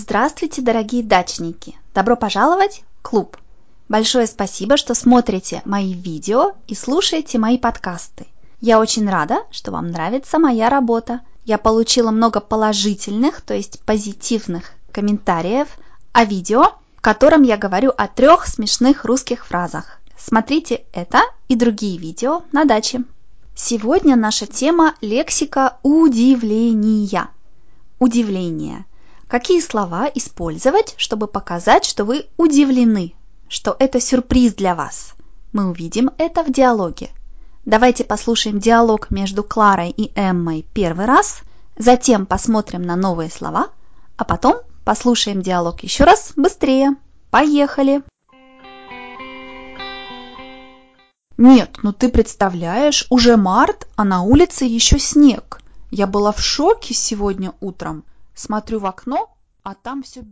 Здравствуйте, дорогие дачники! Добро пожаловать в клуб! Большое спасибо, что смотрите мои видео и слушаете мои подкасты. Я очень рада, что вам нравится моя работа. Я получила много положительных, то есть позитивных комментариев о видео, в котором я говорю о трех смешных русских фразах. Смотрите это и другие видео на даче. Сегодня наша тема лексика удивления. Удивление. Какие слова использовать, чтобы показать, что вы удивлены, что это сюрприз для вас? Мы увидим это в диалоге. Давайте послушаем диалог между Кларой и Эммой первый раз, затем посмотрим на новые слова, а потом послушаем диалог еще раз быстрее. Поехали! Нет, ну ты представляешь, уже март, а на улице еще снег. Я была в шоке сегодня утром. Смотрю в окно, а там все.